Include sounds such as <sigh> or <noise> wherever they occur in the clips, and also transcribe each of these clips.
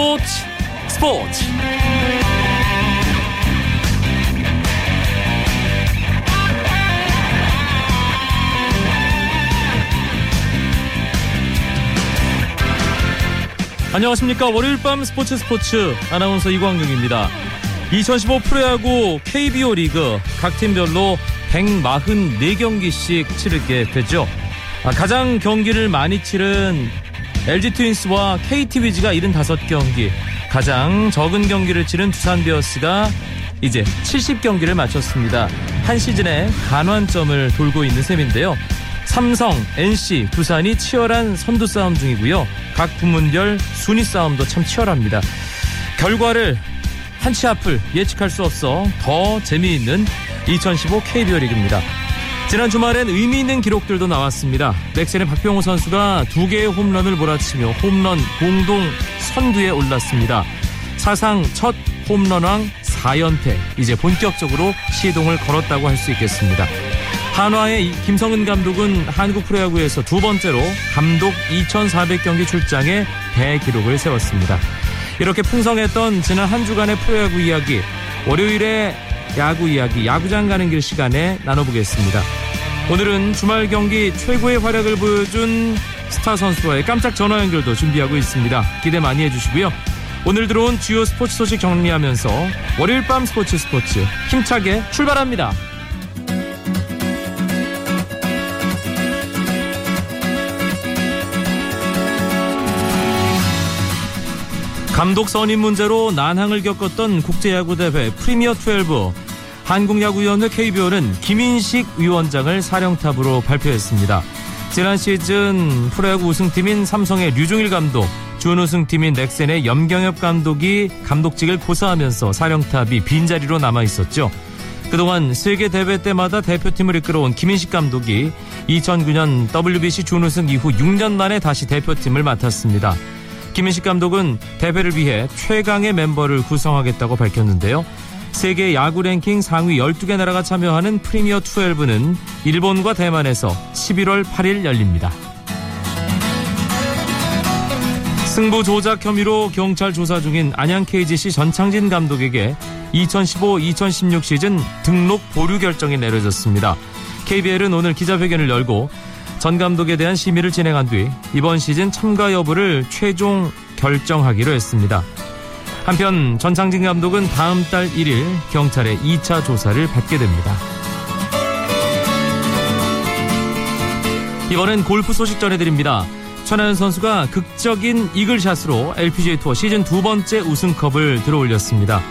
스포츠 스포츠. 안녕하십니까. 월요일 밤 스포츠 스포츠. 아나운서 이광용입니다. 2015 프로야구 KBO 리그 각 팀별로 144경기씩 치르게 되죠. 아, 가장 경기를 많이 치른 LG 트윈스와 KT 위즈가 75경기, 가장 적은 경기를 치른 두산 베어스가 이제 70경기를 마쳤습니다. 한 시즌에 간환점을 돌고 있는 셈인데요. 삼성, NC, 두산이 치열한 선두 싸움 중이고요. 각 부문별 순위 싸움도 참 치열합니다. 결과를 한치 앞을 예측할 수 없어 더 재미있는 2015 KBO 리그입니다. 지난 주말엔 의미 있는 기록들도 나왔습니다. 넥센의 박병호 선수가 두 개의 홈런을 몰아치며 홈런 공동 선두에 올랐습니다. 사상 첫 홈런왕 4연패 이제 본격적으로 시동을 걸었다고 할 수 있겠습니다. 한화의 김성은 감독은 한국 프로야구에서 두 번째로 감독 2,400경기 출장에 대기록을 세웠습니다. 이렇게 풍성했던 지난 한 주간의 프로야구 이야기 월요일에 야구 이야기 야구장 가는 길 시간에 나눠보겠습니다. 오늘은 주말 경기 최고의 활약을 보여준 스타 선수와의 깜짝 전화 연결도 준비하고 있습니다. 기대 많이 해주시고요. 오늘 들어온 주요 스포츠 소식 정리하면서 월요일 밤 스포츠 스포츠 힘차게 출발합니다. 감독 선임 문제로 난항을 겪었던 국제야구대회 프리미어 12 한국야구위원회 KBO는 김인식 위원장을 사령탑으로 발표했습니다. 지난 시즌 프로야구 우승팀인 삼성의 류종일 감독, 준우승팀인 넥센의 염경엽 감독이 감독직을 고사하면서 사령탑이 빈자리로 남아 있었죠. 그동안 세계 대회 때마다 대표팀을 이끌어온 김인식 감독이 2009년 WBC 준우승 이후 6년 만에 다시 대표팀을 맡았습니다. 김인식 감독은 대회를 위해 최강의 멤버를 구성하겠다고 밝혔는데요. 세계 야구 랭킹 상위 12개 나라가 참여하는 프리미어 12는 일본과 대만에서 11월 8일 열립니다. 승부 조작 혐의로 경찰 조사 중인 안양 KGC 전창진 감독에게 2015-2016 시즌 등록 보류 결정이 내려졌습니다. KBL은 오늘 기자회견을 열고 전 감독에 대한 심의를 진행한 뒤 이번 시즌 참가 여부를 최종 결정하기로 했습니다. 한편 전창진 감독은 다음 달 1일 경찰의 2차 조사를 받게 됩니다. 이번엔 골프 소식 전해드립니다. 천하연 선수가 극적인 이글샷으로 LPGA 투어 시즌 두 번째 우승컵을 들어올렸습니다.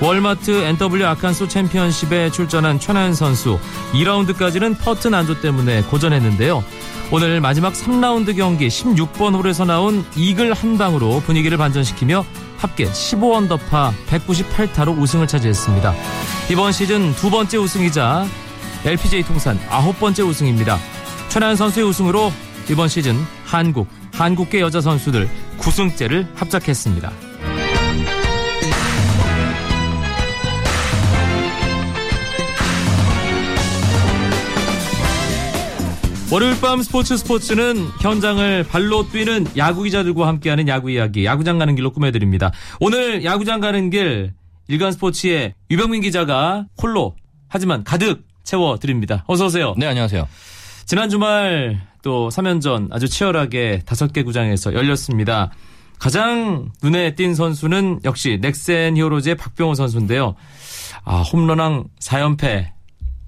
월마트 NW 아칸소 챔피언십에 출전한 천하연 선수 2라운드까지는 퍼트 난조 때문에 고전했는데요. 오늘 마지막 3라운드 경기 16번 홀에서 나온 이글 한 방으로 분위기를 반전시키며 합계 15언더파 198타로 우승을 차지했습니다. 이번 시즌 두 번째 우승이자 LPGA 통산 아홉 번째 우승입니다. 천안 선수의 우승으로 이번 시즌 한국, 한국계 여자 선수들 9승째를 합작했습니다. 월요일 밤 스포츠 스포츠는 현장을 발로 뛰는 야구 기자들과 함께하는 야구 이야기, 야구장 가는 길로 꾸며드립니다. 오늘 야구장 가는 길 일간 스포츠의 유병민 기자가 홀로 하지만 가득 채워 드립니다. 어서 오세요. 네, 안녕하세요. 지난 주말 또 3연전 아주 치열하게 다섯 개 구장에서 열렸습니다. 가장 눈에 띈 선수는 역시 넥센 히어로즈의 박병호 선수인데요. 아, 홈런왕 4연패.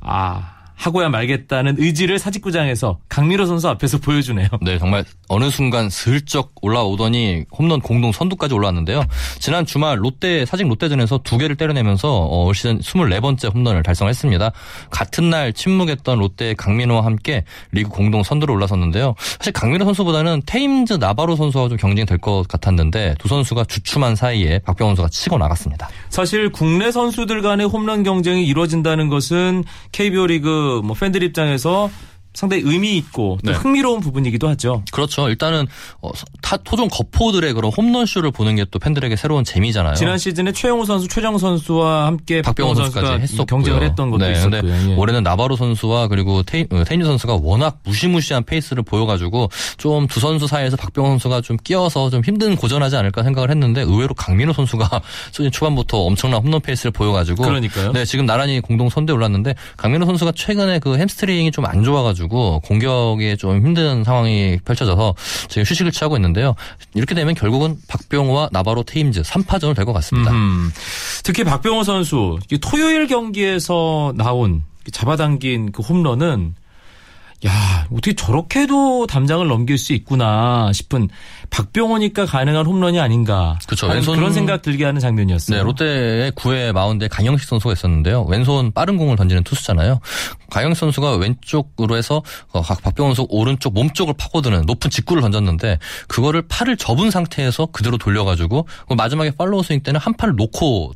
아, 하고야 말겠다는 의지를 사직구장에서 강민호 선수 앞에서 보여주네요. 네, 정말 어느 순간 슬쩍 올라오더니 홈런 공동 선두까지 올라왔는데요. 지난 주말 롯데 사직 롯데전에서 두 개를 때려내면서 어, 올 시즌 24번째 홈런을 달성했습니다. 같은 날 침묵했던 롯데의 강민호와 함께 리그 공동 선두로 올라섰는데요. 사실 강민호 선수보다는 테임즈 나바로 선수와 좀 경쟁이 될 것 같았는데 두 선수가 주춤한 사이에 박병원 선수가 치고 나갔습니다. 사실 국내 선수들 간의 홈런 경쟁이 이루어진다는 것은 KBO 리그 뭐 팬들 입장에서 상당히 의미 있고 또 네. 흥미로운 부분이기도 하죠. 그렇죠. 일단은 어, 타, 토종 거포들의 그런 홈런쇼를 보는 게 또 팬들에게 새로운 재미잖아요. 지난 시즌에 최형우 선수, 최정 선수와 함께 박병호 선수까지 했었고요. 경쟁을 했던 것도 네, 있었고요. 예. 올해는 나바로 선수와 그리고 테이, 어, 테임즈 선수가 워낙 무시무시한 페이스를 보여가지고 좀 두 선수 사이에서 박병호 선수가 좀 끼어서 좀 힘든 고전하지 않을까 생각을 했는데 의외로 강민호 선수가 <laughs> 시즌 초반부터 엄청난 홈런 페이스를 보여가지고 그러니까요. 네 지금 나란히 공동 선두에 올랐는데 강민호 선수가 최근에 그 햄스트링이 좀 안 좋아가지고 공격에 좀 힘든 상황이 펼쳐져서 지금 휴식을 취하고 있는데요. 이렇게 되면 결국은 박병호와 나바로 테임즈 3파전을 될 것 같습니다. 음, 특히 박병호 선수 이 토요일 경기에서 나온 잡아당긴 그 홈런은 야 어떻게 저렇게도 담장을 넘길 수 있구나 싶은 박병호니까 가능한 홈런이 아닌가 하는 왼손- 그런 생각 들게 하는 장면이었어요. 네, 롯데의 9회 마운드에 강영식 선수가 있었는데요. 왼손 빠른 공을 던지는 투수잖아요. 강영식 선수가 왼쪽으로 해서 어, 박- 박병원 선수 오른쪽 몸쪽을 파고드는 높은 직구를 던졌는데 그거를 팔을 접은 상태에서 그대로 돌려가지고 그 마지막에 팔로우 스윙 때는 한 팔을 놓고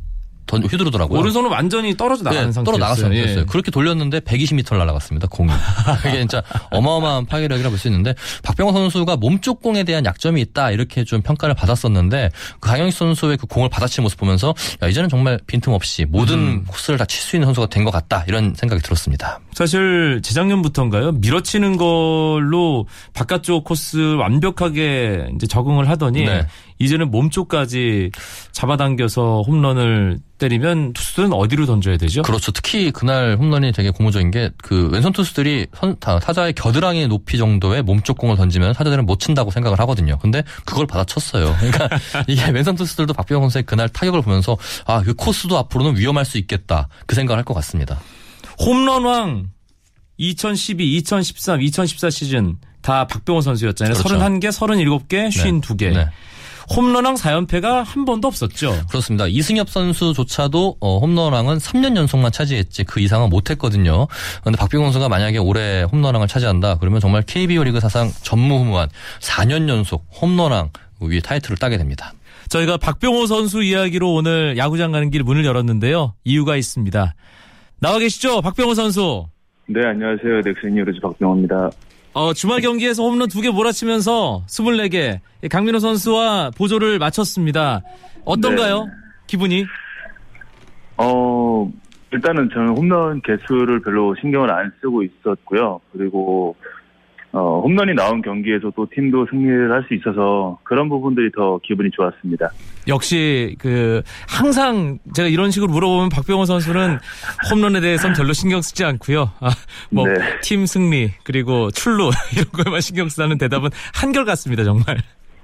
던, 휘두르더라고요. 오른손은 완전히 떨어져 나가는 네, 상태였어요. 떨어 나갔어요. 예. 그렇게 돌렸는데 120m를 날아갔습니다. 공이. <laughs> 이게 진짜 어마어마한 파괴력이라 볼 수 있는데 박병호 선수가 몸쪽 공에 대한 약점이 있다 이렇게 좀 평가를 받았었는데 그 강영식 선수의 그 공을 받아치는 모습 보면서 야, 이제는 정말 빈틈없이 모든 음. 코스를 다 칠 수 있는 선수가 된 것 같다 이런 생각이 들었습니다. 사실 재작년부터인가요? 밀어치는 걸로 바깥쪽 코스 완벽하게 이제 적응을 하더니 네. 이제는 몸쪽까지 잡아당겨서 홈런을 때리면 투수들은 어디로 던져야 되죠? 그렇죠. 특히 그날 홈런이 되게 고무적인 게 그 왼손 투수들이 선- 타- 타자의 겨드랑이 높이 정도의 몸쪽 공을 던지면 타자들은 못 친다고 생각을 하거든요. 근데 그걸 받아쳤어요. 그러니까 <laughs> 이게 왼손 투수들도 박병호 선수의 그날 타격을 보면서 아, 그 코스도 앞으로는 위험할 수 있겠다. 그 생각을 할 것 같습니다. 홈런왕 2012, 2013, 2014 시즌 다 박병호 선수였잖아요. 그렇죠. 31개, 37개, 52개. 네. 홈런왕 4연패가 한 번도 없었죠. 그렇습니다. 이승엽 선수조차도 어, 홈런왕은 3년 연속만 차지했지 그 이상은 못했거든요. 그런데 박병호 선수가 만약에 올해 홈런왕을 차지한다 그러면 정말 KBO 리그 사상 전무후무한 4년 연속 홈런왕 위에 타이틀을 따게 됩니다. 저희가 박병호 선수 이야기로 오늘 야구장 가는 길 문을 열었는데요. 이유가 있습니다. 나와 계시죠? 박병호 선수. 네, 안녕하세요. 넥센 히어로즈 박병호입니다. 어, 주말 경기에서 홈런 두 개 몰아치면서 24개 강민호 선수와 보조를 마쳤습니다. 어떤가요? 네. 기분이? 어, 일단은 저는 홈런 개수를 별로 신경을 안 쓰고 있었고요. 그리고, 어, 홈런이 나온 경기에서 또 팀도 승리를 할 수 있어서 그런 부분들이 더 기분이 좋았습니다. 역시 그 항상 제가 이런 식으로 물어보면 박병호 선수는 홈런에 대해서는 별로 신경 쓰지 않고요. 아, 뭐팀 네. 승리 그리고 출루 <laughs> 이런 거에만 신경 쓰는 대답은 한결 같습니다 정말.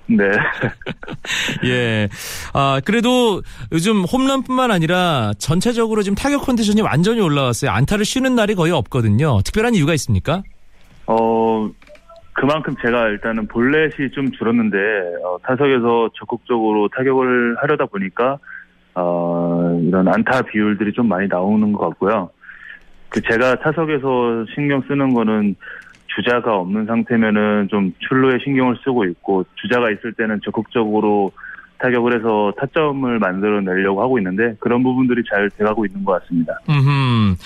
네. <laughs> 예. 아, 그래도 요즘 홈런뿐만 아니라 전체적으로 지금 타격 컨디션이 완전히 올라왔어요. 안타를 쉬는 날이 거의 없거든요. 특별한 이유가 있습니까? 어, 그만큼 제가 일단은 볼넷이 좀 줄었는데, 어, 타석에서 적극적으로 타격을 하려다 보니까, 어, 이런 안타 비율들이 좀 많이 나오는 것 같고요. 그 제가 타석에서 신경 쓰는 거는 주자가 없는 상태면은 좀 출루에 신경을 쓰고 있고, 주자가 있을 때는 적극적으로 타격을 해서 타점을 만들어내려고 하고 있는데, 그런 부분들이 잘 돼가고 있는 것 같습니다. 음.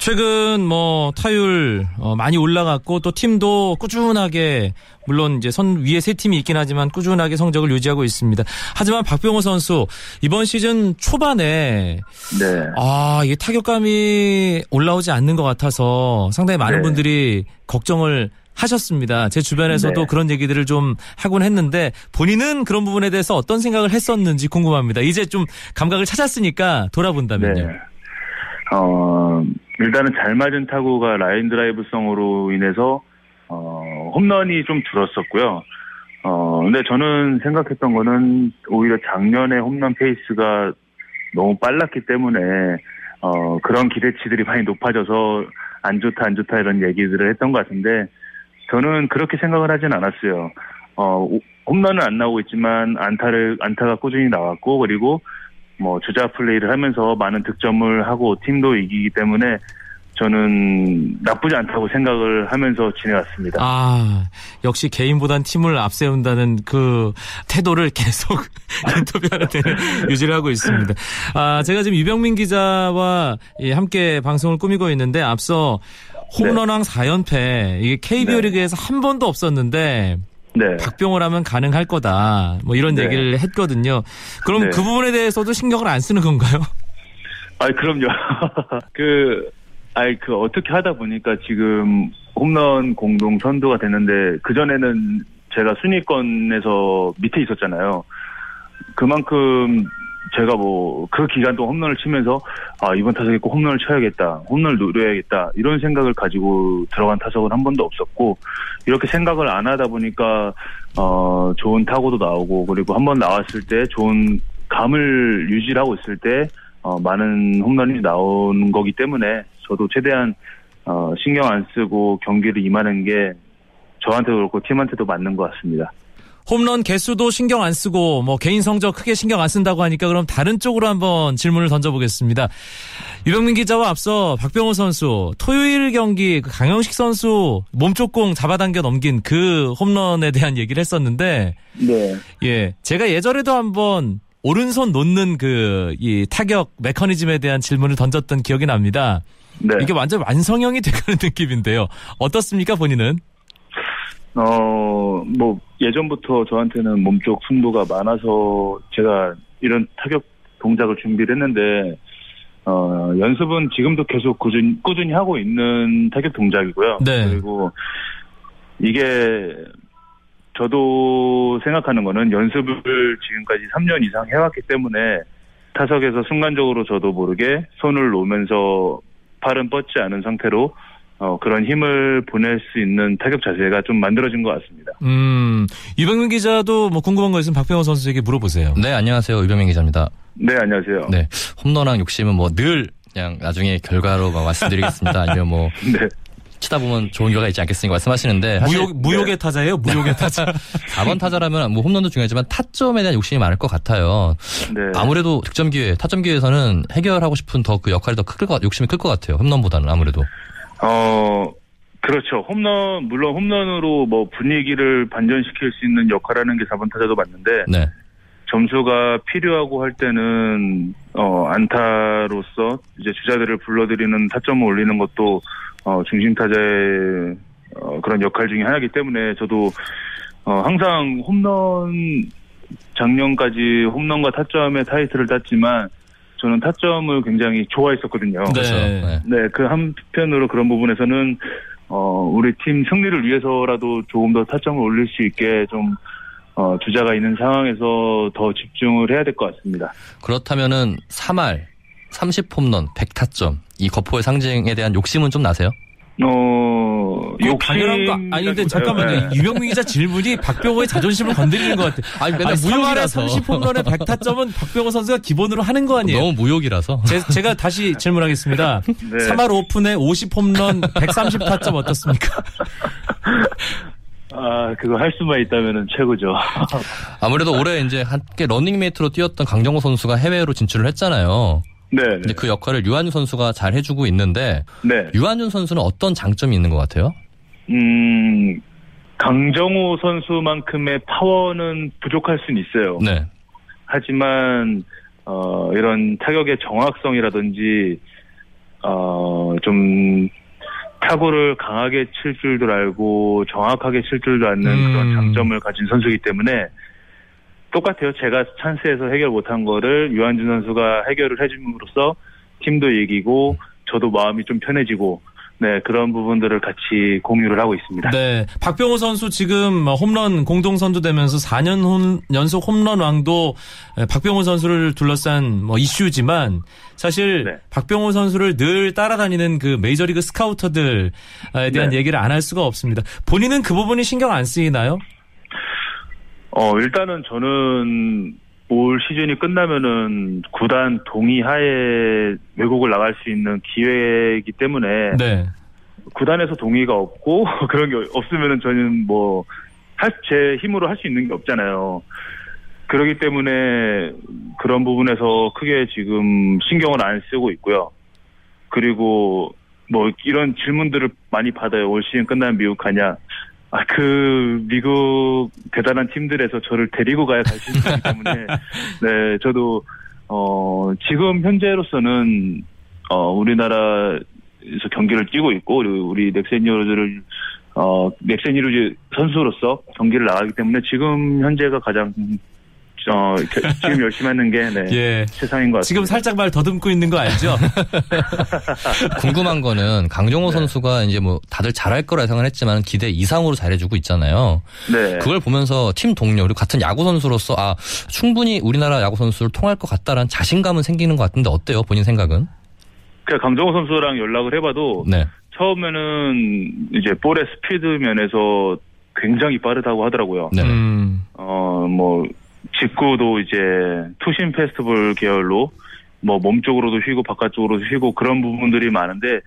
최근 뭐 타율 어, 많이 올라갔고 또 팀도 꾸준하게 물론 이제 선 위에 세 팀이 있긴 하지만 꾸준하게 성적을 유지하고 있습니다. 하지만 박병호 선수 이번 시즌 초반에 네. 아, 이게 타격감이 올라오지 않는 것 같아서 상당히 많은 네. 분들이 걱정을 하셨습니다. 제 주변에서도 네. 그런 얘기들을 좀 하곤 했는데 본인은 그런 부분에 대해서 어떤 생각을 했었는지 궁금합니다. 이제 좀 감각을 찾았으니까 돌아본다면요. 네. 어, 일단은 잘 맞은 타구가 라인 드라이브성으로 인해서, 어, 홈런이 좀 줄었었고요. 어, 근데 저는 생각했던 거는 오히려 작년에 홈런 페이스가 너무 빨랐기 때문에, 어, 그런 기대치들이 많이 높아져서 안 좋다, 안 좋다 이런 얘기들을 했던 것 같은데, 저는 그렇게 생각을 하진 않았어요. 어, 오- 홈런은 안 나오고 있지만 안타를, 안타가 꾸준히 나왔고, 그리고 뭐 주자 플레이를 하면서 많은 득점을 하고 팀도 이기기 때문에 저는 나쁘지 않다고 생각을 하면서 지내왔습니다. 아, 역시 개인보단 팀을 앞세운다는 그 태도를 계속 <laughs> 인터뷰하는 데는 유지를 하고 있습니다. 아, 제가 지금 유병민 기자와 이 함께 방송을 꾸미고 있는데 앞서 홈런왕 4연패 이게 KBO 네. 리그에서 한 번도 없었는데 네. 박병호를 하면 가능할 거다. 뭐 이런 네. 얘기를 했거든요. 그럼 네. 그 부분에 대해서도 신경을 안 쓰는 건가요? <laughs> 아이 그럼요. <laughs> 그 아이 그 어떻게 하다 보니까 지금 홈런 공동 선두가 됐는데 그 전에는 제가 순위권에서 밑에 있었잖아요. 그만큼 제가 뭐 그 기간 동안 홈런을 치면서 아 이번 타석에 꼭 홈런을 쳐야겠다, 홈런을 노려야겠다 이런 생각을 가지고 들어간 타석은 한 번도 없었고 이렇게 생각을 안 하다 보니까 어 좋은 타구도 나오고 그리고 한 번 나왔을 때 좋은 감을 유지하고 있을 때 어, 많은 홈런이 나오는 거기 때문에 저도 최대한 어, 신경 안 쓰고 경기를 임하는 게 저한테도 그렇고 팀한테도 맞는 것 같습니다. 홈런 개수도 신경 안 쓰고 뭐 개인 성적 크게 신경 안 쓴다고 하니까 그럼 다른 쪽으로 한번 질문을 던져보겠습니다. 유병민 기자와 앞서 박병호 선수 토요일 경기 그 강영식 선수 몸쪽 공 잡아당겨 넘긴 그 홈런에 대한 얘기를 했었는데 네. 예 제가 예전에도 한번 오른손 놓는 그 이 타격 메커니즘에 대한 질문을 던졌던 기억이 납니다. 네. 이게 완전 완성형이 <laughs> 되는 느낌인데요. 어떻습니까 본인은? 어, 뭐, 예전부터 저한테는 몸쪽 승부가 많아서 제가 이런 타격 동작을 준비를 했는데, 어, 연습은 지금도 계속 꾸준히, 꾸준히 하고 있는 타격 동작이고요. 네. 그리고 이게 저도 생각하는 거는 연습을 지금까지 3년 이상 해왔기 때문에 타석에서 순간적으로 저도 모르게 손을 놓으면서 팔은 뻗지 않은 상태로 어, 그런 힘을 보낼 수 있는 타격 자세가 좀 만들어진 것 같습니다. 음 유병민 기자도 뭐 궁금한 거 있으면 박병호 선수에게 물어보세요. 네, 안녕하세요. 유병민 기자입니다. 네, 안녕하세요. 네. 홈런왕 욕심은 뭐 늘 그냥 나중에 결과로 막 말씀드리겠습니다. <laughs> 아니면 뭐 네. 치다 보면 좋은 결과 있지 않겠습니까 말씀하시는데 사실 무욕 무욕의 타자예요. 무욕의 <laughs> 타자. 4번 타자라면 뭐 홈런도 중요하지만 타점에 대한 욕심이 많을 것 같아요. 네. 아무래도 득점 기회, 타점 기회에서는 해결하고 싶은 더 그 역할이 더 클 것, 욕심이 클 것 같아요. 홈런보다는 아무래도. 어, 그렇죠. 홈런, 물론 홈런으로 뭐 분위기를 반전시킬 수 있는 역할하는 게 4번 타자도 맞는데, 네. 점수가 필요하고 할 때는, 어, 안타로서 이제 주자들을 불러들이는 타점을 올리는 것도, 어, 중심 타자의, 어, 그런 역할 중에 하나이기 때문에 저도, 어, 항상 홈런, 작년까지 홈런과 타점의 타이틀을 땄지만, 저는 타점을 굉장히 좋아했었거든요. 네. 그렇죠. 네. 네, 그 한편으로 그런 부분에서는 어 우리 팀 승리를 위해서라도 조금 더 타점을 올릴 수 있게 좀 어, 주자가 있는 상황에서 더 집중을 해야 될 것 같습니다. 그렇다면은 3할, 30홈런, 100타점. 이 거포의 상징에 대한 욕심은 좀 나세요? 어, 당연한 거 아니 근데 잠깐만요. 네. 유병민 기자 질문이 박병호의 자존심을 건드리는 것 같아. 아니, 맨날 아니, 3할에 무용이라서. 30홈런에 100타점은 박병호 선수가 기본으로 하는 거 아니에요? 너무 무욕이라서. 제, 가 다시 질문하겠습니다. <laughs> 네. 3할 5푼에 50홈런 130타점 어떻습니까? 아, 그거 할 수만 있다면 최고죠. 아무래도 올해 이제 함께 러닝메이트로 뛰었던 강정호 선수가 해외로 진출을 했잖아요. 네, 근데 네. 그 역할을 유한준 선수가 잘 해주고 있는데 네. 유한준 선수는 어떤 장점이 있는 것 같아요? 음, 강정호 선수만큼의 파워는 부족할 수는 있어요. 네. 하지만 어, 이런 타격의 정확성이라든지 어, 좀 타구를 강하게 칠 줄도 알고 정확하게 칠 줄도 아는 음. 그런 장점을 가진 선수이기 때문에 똑같아요. 제가 찬스에서 해결 못한 거를 유한준 선수가 해결을 해줌으로써 팀도 이기고 저도 마음이 좀 편해지고 네 그런 부분들을 같이 공유를 하고 있습니다. 네. 박병호 선수 지금 뭐 홈런 공동 선두되면서 4년 홈- 연속 홈런 왕도 에, 박병호 선수를 둘러싼 뭐 이슈지만 사실 네. 박병호 선수를 늘 따라다니는 그 메이저리그 스카우터들에 대한 네. 얘기를 안 할 수가 없습니다. 본인은 그 부분이 신경 안 쓰이나요? 어, 일단은 저는 올 시즌이 끝나면은 구단 동의하에 외국을 나갈 수 있는 기회이기 때문에 네. 구단에서 동의가 없고 <laughs> 그런 게 없으면은 저는 뭐제 힘으로 할 수 있는 게 없잖아요. 그렇기 때문에 그런 부분에서 크게 지금 신경을 안 쓰고 있고요. 그리고 뭐 이런 질문들을 많이 받아요. 올 시즌 끝나면 미국 가냐? 아, 그 미국 대단한 팀들에서 저를 데리고 가야 갈 수 있기 때문에 <laughs> 네, 저도 어 지금 현재로서는 어 우리나라 경기를 뛰고 있고 그리고 우리 넥센 히어로즈를 어 넥센 히어로즈 선수로서 경기를 나가기 때문에 지금 현재가 가장 어 겨- 지금 <laughs> 열심히 하는 게 네, 예. 세상인 것 같습니다. 지금 살짝 말 더듬고 있는 거 알죠? <laughs> 궁금한 거는 강정호 선수가 이제 뭐 다들 잘할 거라 예상을 했지만 기대 이상으로 잘해주고 있잖아요. 네. 그걸 보면서 팀 동료 그리고 같은 야구 선수로서 아 충분히 우리나라 야구 선수를 통할 것 같다라는 자신감은 생기는 것 같은데 어때요? 본인 생각은? 그 강정호 선수랑 연락을 해봐도 네. 처음에는 이제 볼의 스피드 면에서 굉장히 빠르다고 하더라고요. 네. 음. 어, 뭐, 직구도 이제 투심 페스티벌 계열로 뭐 몸쪽으로도 휘고 바깥쪽으로도 휘고 그런 부분들이 많은데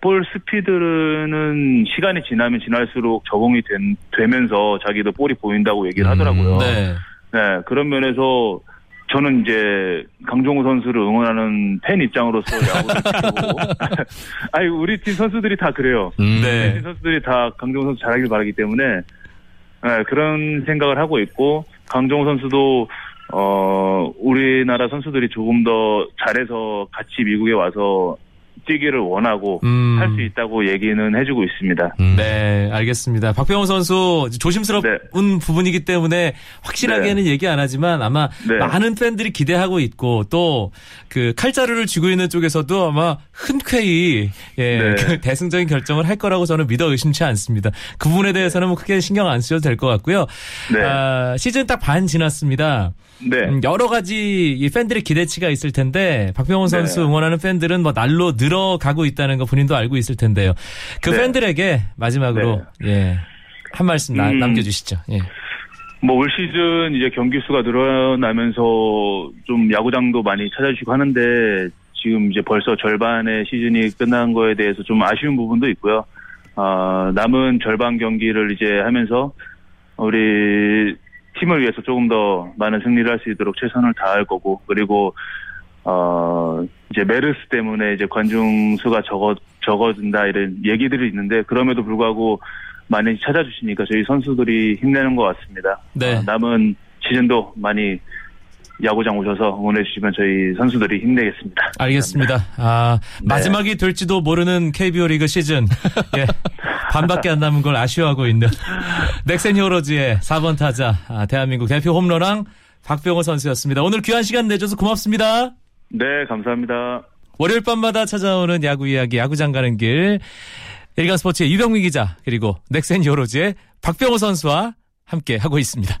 볼 스피드는 시간이 지나면 지날수록 적응이 된, 되면서 자기도 볼이 보인다고 얘기를 음, 하더라고요. 네. 네, 그런 면에서 저는 이제 강종우 선수를 응원하는 팬 입장으로서 야구를 치고 <laughs> 아니 우리 팀 선수들이 다 그래요. 음. 네. 우리 팀 선수들이 다 강종우 선수 잘하길 바라기 때문에 네, 그런 생각을 하고 있고 강종우 선수도 어 우리나라 선수들이 조금 더 잘해서 같이 미국에 와서 뛰기를 원하고 음. 할수 있다고 얘기는 해주고 있습니다. 음. 네, 알겠습니다. 박병호 선수 조심스러운 네. 부분이기 때문에 확실하게는 얘기 안 하지만 아마 네. 많은 팬들이 기대하고 있고 또 그 칼자루를 쥐고 있는 쪽에서도 아마 흔쾌히 예, 네. 그 대승적인 결정을 할 거라고 저는 믿어 의심치 않습니다. 그 부분에 대해서는 뭐 크게 신경 안 쓰셔도 될 것 같고요. 네. 아, 시즌 딱 반 지났습니다. 네. 음, 여러 가지 이 팬들의 기대치가 있을 텐데 박병호 네. 선수 응원하는 팬들은 뭐 날로 늘어가고 있다는 거 본인도 알고 있을 텐데요. 그 네. 팬들에게 마지막으로 예. 한 말씀 나- 음. 남겨주시죠. 예. 뭐올 시즌 이제 경기 수가 늘어나면서 좀 야구장도 많이 찾아주시고 하는데 지금 이제 벌써 절반의 시즌이 끝난 거에 대해서 좀 아쉬운 부분도 있고요. 아, 남은 절반 경기를 이제 하면서 우리 팀을 위해서 조금 더 많은 승리를 할 수 있도록 최선을 다할 거고 그리고 어 이제 메르스 때문에 이제 관중 수가 적어 적어진다 이런 얘기들이 있는데 그럼에도 불구하고 많이 찾아주시니까 저희 선수들이 힘내는 것 같습니다. 네. 어, 남은 시즌도 많이 야구장 오셔서 응원해 주시면 저희 선수들이 힘내겠습니다. 알겠습니다. 아, 네. 마지막이 될지도 모르는 KBO 리그 시즌. <laughs> 예. 반밖에 안 남은 걸 아쉬워하고 있는 <laughs> 넥센 히어로즈의 4번 타자, 아, 대한민국 대표 홈런왕 박병호 선수였습니다. 오늘 귀한 시간 내줘서 고맙습니다. 네, 감사합니다. 월요일 밤마다 찾아오는 야구 이야기, 야구장 가는 길. 일간 스포츠의 유병민 기자, 그리고 넥센 히어로즈의 박병호 선수와 함께 하고 있습니다.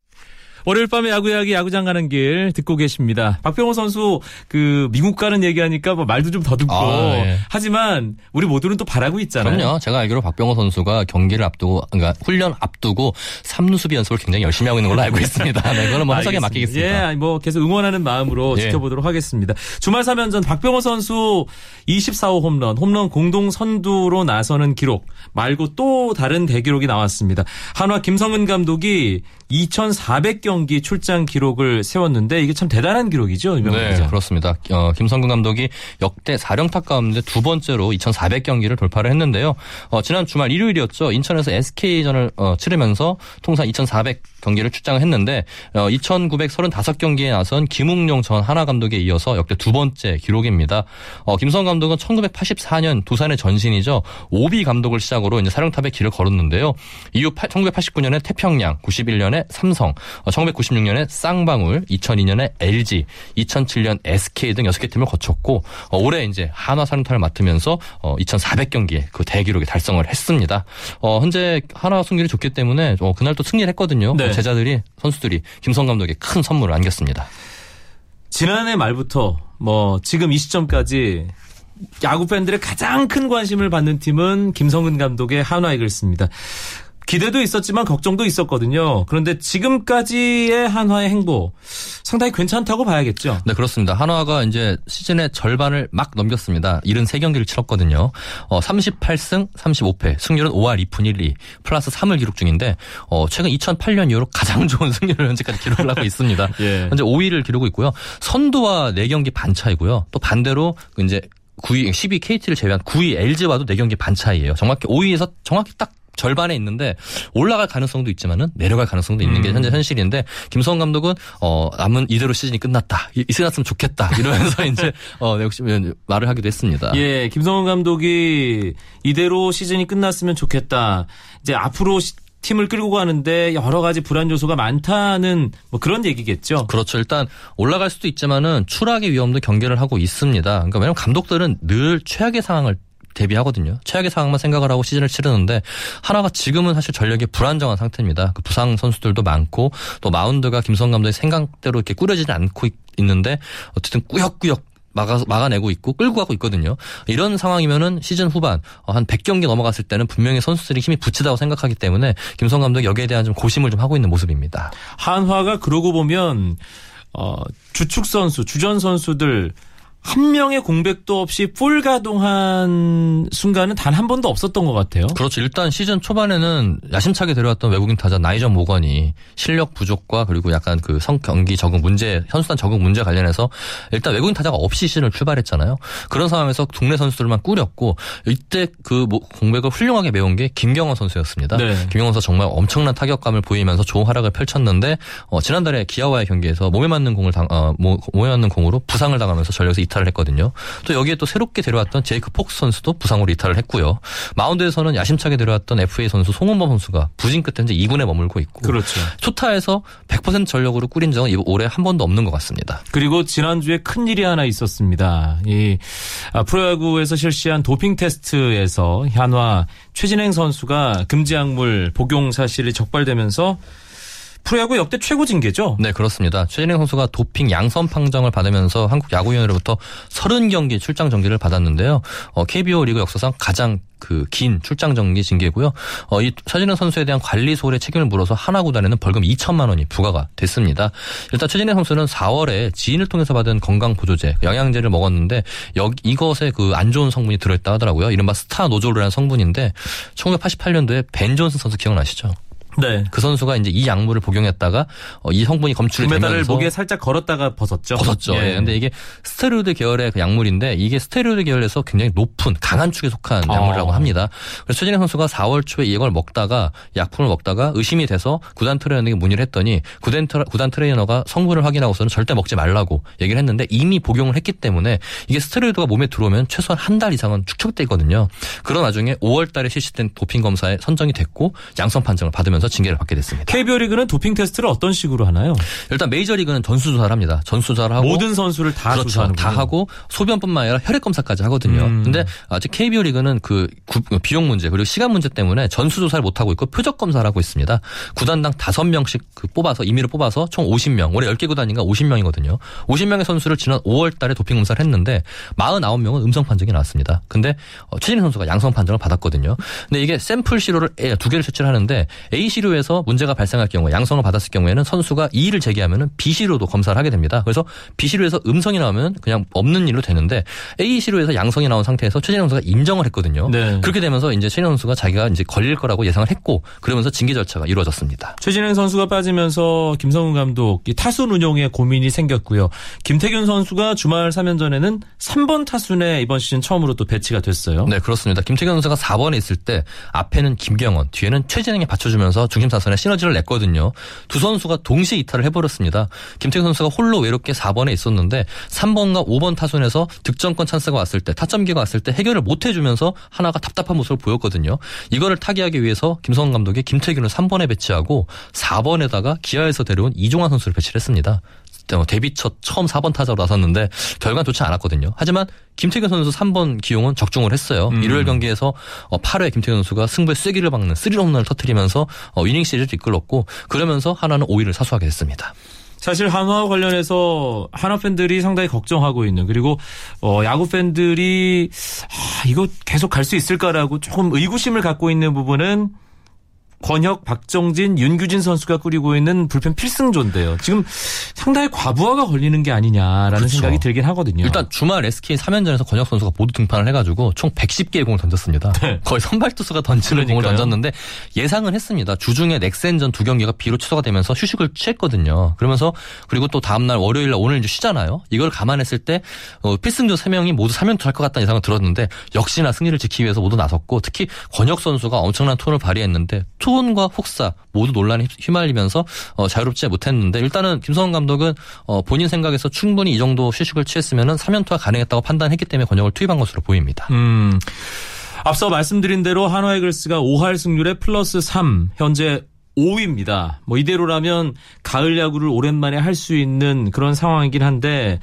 월요일 밤에 야구 이야기 야구장 가는 길 듣고 계십니다. 박병호 선수 그 미국 가는 얘기하니까 뭐 말도 좀 더듬고 아, 예. 하지만 우리 모두는 또 바라고 있잖아요. 그럼요. 제가 알기로 박병호 선수가 경기를 앞두고, 그러니까 훈련 앞두고 3루 수비 연습을 굉장히 열심히 하고 있는 걸로 알고 있습니다. 네, 그거는 뭐 해석에. 맡기겠습니다. 예, 뭐 계속 응원하는 마음으로 예. 지켜보도록 하겠습니다. 주말 3연전 박병호 선수 24호 홈런, 홈런 공동 선두로 나서는 기록 말고 또 다른 대기록이 나왔습니다. 한화 김성은 감독이 2,400경 기 출장 기록을 세웠는데 이게 참 대단한 기록이죠, 유명 네, 기자. 그렇습니다. 어, 김성근 감독이 역대 4령탑 가운데 두 번째로 2,400경기를 돌파를 했는데요. 어, 지난 주말 일요일이었죠. 인천에서 SK전을 어, 치르면서 통산 2,400경기를 출장을 했는데 어, 2,935경기에 나선 김웅룡 전 하나 감독에 이어서 역대 두 번째 기록입니다. 어, 김성 감독은 1984년 두산의 전신이죠. 오비 감독을 시작으로 이제 4령탑의 길을 걸었는데요. 이후 1989년에 태평양, 91년에 삼성, 1996년에 쌍방울, 2002년에 LG, 2007년 SK 등 6개 팀을 거쳤고 어, 올해 이제 한화 사령탑을 맡으면서 어, 2,400경기의 그 대기록에 달성을 했습니다. 어, 현재 한화 승률이 좋기 때문에 어, 그날 또 승리를 했거든요. 네. 어, 제자들이 선수들이 김성 감독에게 큰 선물을 안겼습니다. 지난해 말부터 뭐 지금 이 시점까지 야구 팬들의 가장 큰 관심을 받는 팀은 김성근 감독의 한화 이글스입니다. 기대도 있었지만 걱정도 있었거든요. 그런데 지금까지의 한화의 행보 상당히 괜찮다고 봐야겠죠. 네, 그렇습니다. 한화가 이제 시즌의 절반을 막 넘겼습니다. 73경기를 치렀거든요. 어, 38승 35패, 승률은 5할 2푼 1리, 플러스 3을 기록 중인데, 어, 최근 2008년 이후로 가장 좋은 <laughs> 승률을 현재까지 기록을 하고 있습니다. <laughs> 예. 현재 5위를 기록하고 있고요. 선두와 4경기 반 차이고요. 또 반대로 이제 9위, 10위 KT를 제외한 9위 LG와도 4경기 반 차이예요. 정확히 5위에서 정확히 딱 절반에 있는데 올라갈 가능성도 있지만은 내려갈 가능성도 있는 게 음. 현재 현실인데 김성원 감독은 어 남은 이대로 시즌이 끝났다 이- 이승났으면 좋겠다 이러면서 <laughs> 이제 어 역시 말을 하기도 했습니다. 예, 김성훈 감독이 이대로 시즌이 끝났으면 좋겠다. 이제 앞으로 시- 팀을 끌고 가는데 여러 가지 불안 요소가 많다는 뭐 그런 얘기겠죠. 그렇죠. 일단 올라갈 수도 있지만은 추락의 위험도 경계를 하고 있습니다. 그러니까 왜냐면 감독들은 늘 최악의 상황을 대비하거든요. 최악의 상황만 생각을 하고 시즌을 치르는데 하나가 지금은 사실 전력이 불안정한 상태입니다. 그 부상 선수들도 많고 또 마운드가 김성 감독의 생각대로 이렇게 꾸려지지 않고 있- 있는데 어쨌든 꾸역꾸역 막아, 막아내고 있고 끌고 가고 있거든요. 이런 상황이면은 시즌 후반 어, 한 100경기 넘어갔을 때는 분명히 선수들이 힘이 붙이다고 생각하기 때문에 김성 감독이 여기에 대한 좀 고심을 좀 하고 있는 모습입니다. 한화가 그러고 보면 어, 주축 선수, 주전 선수들 한 명의 공백도 없이 풀 가동한 순간은 단 한 번도 없었던 것 같아요. 그렇죠. 일단 시즌 초반에는 야심차게 데려왔던 외국인 타자 나이전 모건이 실력 부족과 그리고 약간 그 성 경기 적응 문제, 선수단 적응 문제 관련해서 일단 외국인 타자가 없이 시즌을 출발했잖아요. 그런 상황에서 동네 선수들만 꾸렸고 이때 그 뭐- 공백을 훌륭하게 메운 게 김경원 선수였습니다. 네. 김경원 선수 정말 엄청난 타격감을 보이면서 좋은 활약을 펼쳤는데 어, 지난달에 기아와의 경기에서 몸에 맞는 공을 당, 어, 모- 몸에 맞는 공으로 부상을 당하면서 전력에서 이탈을 했거든요. 또 여기에 또 새롭게 데려왔던 제이크 폭스 선수도 부상으로 이탈을 했고요. 마운드에서는 야심차게 데려왔던 FA 선수 송은범 선수가 부진 끝에 현재 2군에 머물고 있고 그렇죠. 초타에서 100% 전력으로 꾸린 적은 이- 올해 한 번도 없는 것 같습니다. 그리고 지난주에 큰 일이 하나 있었습니다. 이 아, 프로야구에서 실시한 도핑 테스트에서 한화 최진행 선수가 금지 약물 복용 사실이 적발되면서 프로야구 역대 최고 징계죠. 네, 그렇습니다. 최진행 선수가 도핑 양성 판정을 받으면서 한국 야구위원회로부터 30경기 출장 정지를 받았는데요. 어, KBO 리그 역사상 가장 그 긴 출장 정지 징계고요. 어, 이 최진행 선수에 대한 관리 소홀의 책임을 물어서 한화 구단에는 벌금 2천만 원이 부과가 됐습니다. 일단 최진행 선수는 4월에 지인을 통해서 받은 건강 보조제, 영양제를 먹었는데 여기 이것에 그 안 좋은 성분이 들어있다 하더라고요. 이른바 스타노졸이라는 성분인데 1988년도에 벤 존슨 선수 기억나시죠? 네. 그 선수가 이제 이 약물을 복용했다가 어, 이 성분이 검출이 금메달을 되면서 목에 살짝 걸었다가 벗었죠. 벗었죠. 예. 근데 이게 스테로이드 계열의 그 약물인데 이게 스테로이드 계열에서 굉장히 높은 강한 축에 속한 아. 약물이라고 합니다. 그래서 최진행 선수가 4월 초에 이걸 먹다가 약품을 먹다가 의심이 돼서 구단 트레이너에게 문의를 했더니 구단, 트레, 구단 트레이너가 성분을 확인하고서는 절대 먹지 말라고 얘기를 했는데 이미 복용을 했기 때문에 이게 스테로이드가 몸에 들어오면 최소한 한 달 이상은 축적되거든요. 그런 와중에 5월 달에 실시된 도핑 검사에 선정이 됐고 양성 판정을 받으 면서 징계를 받게 됐습니다. KBO 리그는 도핑 테스트를 어떤 식으로 하나요? 일단 메이저 리그는 전수 조사를 합니다. 전수 조사를 하고 모든 선수를 다 그렇죠. 조사하는군요. 다 하고 소변뿐만 아니라 혈액 검사까지 하거든요. 음. 근데 아직 KBO 리그는 그 구- 비용 문제 그리고 시간 문제 때문에 전수 조사를 못 하고 있고 표적 검사를 하고 있습니다. 구단당 5명씩 그 뽑아서 임의로 뽑아서 총 50명. 올해 10개 구단인가 50명이거든요. 50명의 선수를 지난 5월 달에 도핑 검사를 했는데 49명은 음성 판정이 나왔습니다. 근데 어, 최진희 선수가 양성 판정을 받았거든요. 근데 이게 샘플 시료를 예, 두 개를 채취를 하는데 A 시료에서 문제가 발생할 경우에 양성을 받았을 경우에는 선수가 이의를 제기하면 은 B 시료도 검사를 하게 됩니다. 그래서 B 시료에서 음성이 나오면 그냥 없는 일로 되는데 A 시료에서 양성이 나온 상태에서 최진희 선수가 인정을 했거든요. 네. 그렇게 되면서 이제 최진희 선수가 자기가 이제 걸릴 거라고 예상을 했고 그러면서 징계 절차가 이루어졌습니다. 최진행 선수가 빠지면서 김성훈 감독 이 타순 운용에 고민이 생겼고요. 김태균 선수가 주말 3연전에는 3번 타순에 이번 시즌 처음으로 또 배치가 됐어요. 네, 그렇습니다. 김태균 선수가 4번에 있을 때 앞에는 김경언, 뒤에는 최진행이 받쳐주면서 중심 타선에 시너지를 냈거든요. 두 선수가 동시에 이탈을 해버렸습니다. 김태균 선수가 홀로 외롭게 4번에 있었는데 3번과 5번 타선에서 득점권 찬스가 왔을 때 타점 기회가 왔을 때 해결을 못 해주면서 한화가 답답한 모습을 보였거든요. 이거를 타개하기 위해서 김성근 감독이 김태균을 3번에 배치하고 4번에다가 기아에서 데려온 이종환 선수를 배치를 했습니다. 어, 데뷔 첫 처음 4번 타자로 나섰는데 결과는 좋지 않았거든요. 하지만 김태균 선수 3번 기용은 적중을 했어요. 음. 일요일 경기에서 8회 김태균 선수가 승부의 쐐기를 박는 스리런 홈런을 터뜨리면서 어, 위닝 시리즈를 이끌었고 그러면서 한화는 5위를 사수하게 됐습니다. 사실 한화와 관련해서 한화 팬들이 상당히 걱정하고 있는 그리고 어, 야구 팬들이 아, 이거 계속 갈 수 있을까라고 조금 의구심을 갖고 있는 부분은 권혁, 박정진, 윤규진 선수가 꾸리고 있는 불펜 필승조인데요. 지금 상당히 과부하가 걸리는 게 아니냐라는 그렇죠. 생각이 들긴 하거든요. 일단 주말 SK 3연전에서 권혁 선수가 모두 등판을 해가지고 총 110개의 공을 던졌습니다. <laughs> 거의 선발 투수가 던지는 공을 네. 그러니까요. 던졌는데 예상은 했습니다. 주중에 넥센전 두 경기가 비로 취소가 되면서 휴식을 취했거든요. 그러면서 그리고 또 다음날 월요일날 오늘 이제 쉬잖아요. 이걸 감안했을 때 어, 필승조 3명이 모두 3연투 할 것 같다는 예상을 들었는데 역시나 승리를 지키기 위해서 모두 나섰고 특히 권혁 선수가 엄청난 톤을 발휘했는데 톤과 혹사 모두 논란에 휩- 휘말리면서 어, 자유롭지 못했는데 일단은 김성원 감독은 어, 본인 생각에서 충분히 이 정도 휴식을 취했으면 3연투가 가능했다고 판단했기 때문에 권혁을 투입한 것으로 보입니다. 음. 앞서 말씀드린 대로 한화 이글스가 5할 승률에 플러스 3, 현재 5위입니다. 뭐 이대로라면 가을 야구를 오랜만에 할 수 있는 그런 상황이긴 한데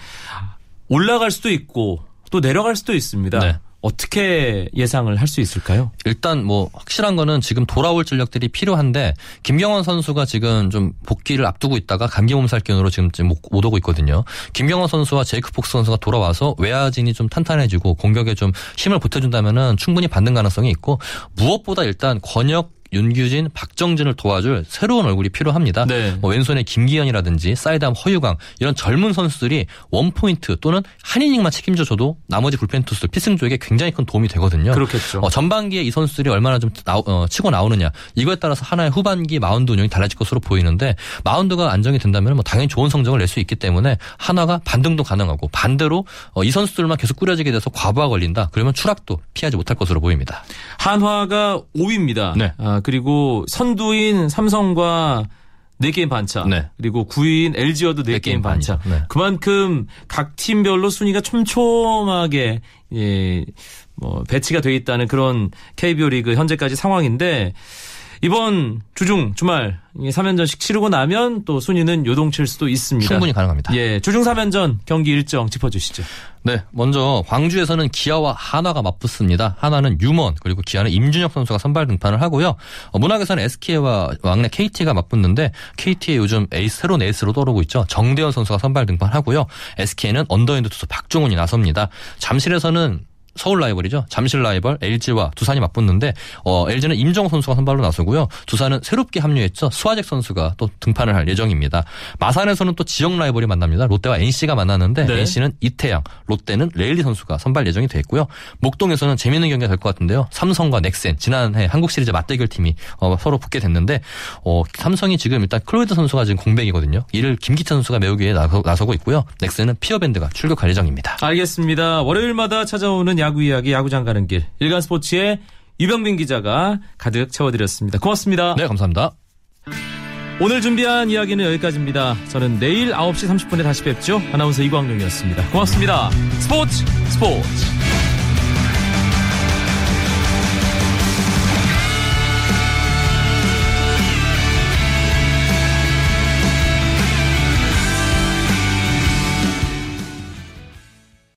올라갈 수도 있고 또 내려갈 수도 있습니다. 네. 어떻게 예상을 할 수 있을까요? 일단 뭐 확실한 거는 지금 돌아올 전력들이 필요한데 김경언 선수가 지금 좀 복귀를 앞두고 있다가 감기 몸살 기운으로 지금 못, 못 오고 있거든요. 김경언 선수와 제이크 폭스 선수가 돌아와서 외야진이 좀 탄탄해지고 공격에 좀 힘을 보태준다면은 충분히 반등 가능성이 있고 무엇보다 일단 권혁 윤규진, 박정진을 도와줄 새로운 얼굴이 필요합니다. 네. 뭐 왼손에 김기현이라든지 사이드암 허유강 이런 젊은 선수들이 원포인트 또는 한 이닝만 책임져줘도 나머지 불펜 투수들 필승조에게 굉장히 큰 도움이 되거든요. 그렇겠죠. 어, 전반기에 이 선수들이 얼마나 좀 나오- 어, 치고 나오느냐 이거에 따라서 한화의 후반기 마운드 운영이 달라질 것으로 보이는데 마운드가 안정이 된다면 뭐 당연히 좋은 성적을 낼 수 있기 때문에 한화가 반등도 가능하고 반대로 어, 이 선수들만 계속 꾸려지게 돼서 과부하 걸린다 그러면 추락도 피하지 못할 것으로 보입니다. 한화가 5위입니다. 네. 아, 그리고 선두인 삼성과 4게임 반차. 네. 그리고 9위인 LG와도 4게임 네 게임 반차. 반이죠. 네. 그만큼 각 팀별로 순위가 촘촘하게 예, 뭐 배치가 돼 있다는 그런 KBO 리그 현재까지 상황인데 이번 주중 주말 3연전씩 치르고 나면 또 순위는 요동칠 수도 있습니다. 충분히 가능합니다. 예, 주중 3연전 경기 일정 짚어주시죠. 네, 먼저 광주에서는 기아와 한화가 맞붙습니다. 한화는 유먼 그리고 기아는 임준혁 선수가 선발 등판을 하고요. 어, 문학에서는 SK와 막내 KT가 맞붙는데 KT의 요즘 에이스 새로운 에이스로 떠오르고 있죠. 정대현 선수가 선발 등판하고요. SK는 언더핸드 투수 박종훈이 나섭니다. 잠실에서는 서울 라이벌이죠. 잠실 라이벌 LG와 두산이 맞붙는데 어, LG는 임정우 선수가 선발로 나서고요. 두산은 새롭게 합류했죠. 스와잭 선수가 또 등판을 할 예정입니다. 마산에서는 또 지역 라이벌이 만납니다. 롯데와 NC가 만났는데 네. NC는 이태양, 롯데는 레일리 선수가 선발 예정이 돼 있고요. 목동에서는 재밌는 경기가 될 것 같은데요. 삼성과 넥센 지난해 한국 시리즈 맞대결 팀이 어, 서로 붙게 됐는데 어, 삼성이 지금 일단 클로이드 선수가 지금 공백이거든요. 이를 김기태 선수가 메우기 위해 나서, 나서고 있고요. 넥센은 피어밴드가 출격할 예정입니다. 알겠습니다. 월요일마다 찾아오는 야구 이야기 야구장 가는 길 일간 스포츠의 유병민 기자가 가득 채워드렸습니다. 고맙습니다. 네, 감사합니다. 오늘 준비한 이야기는 여기까지입니다. 저는 내일 9시 30분에 다시 뵙죠. 아나운서 이광용이었습니다. 고맙습니다. 스포츠 스포츠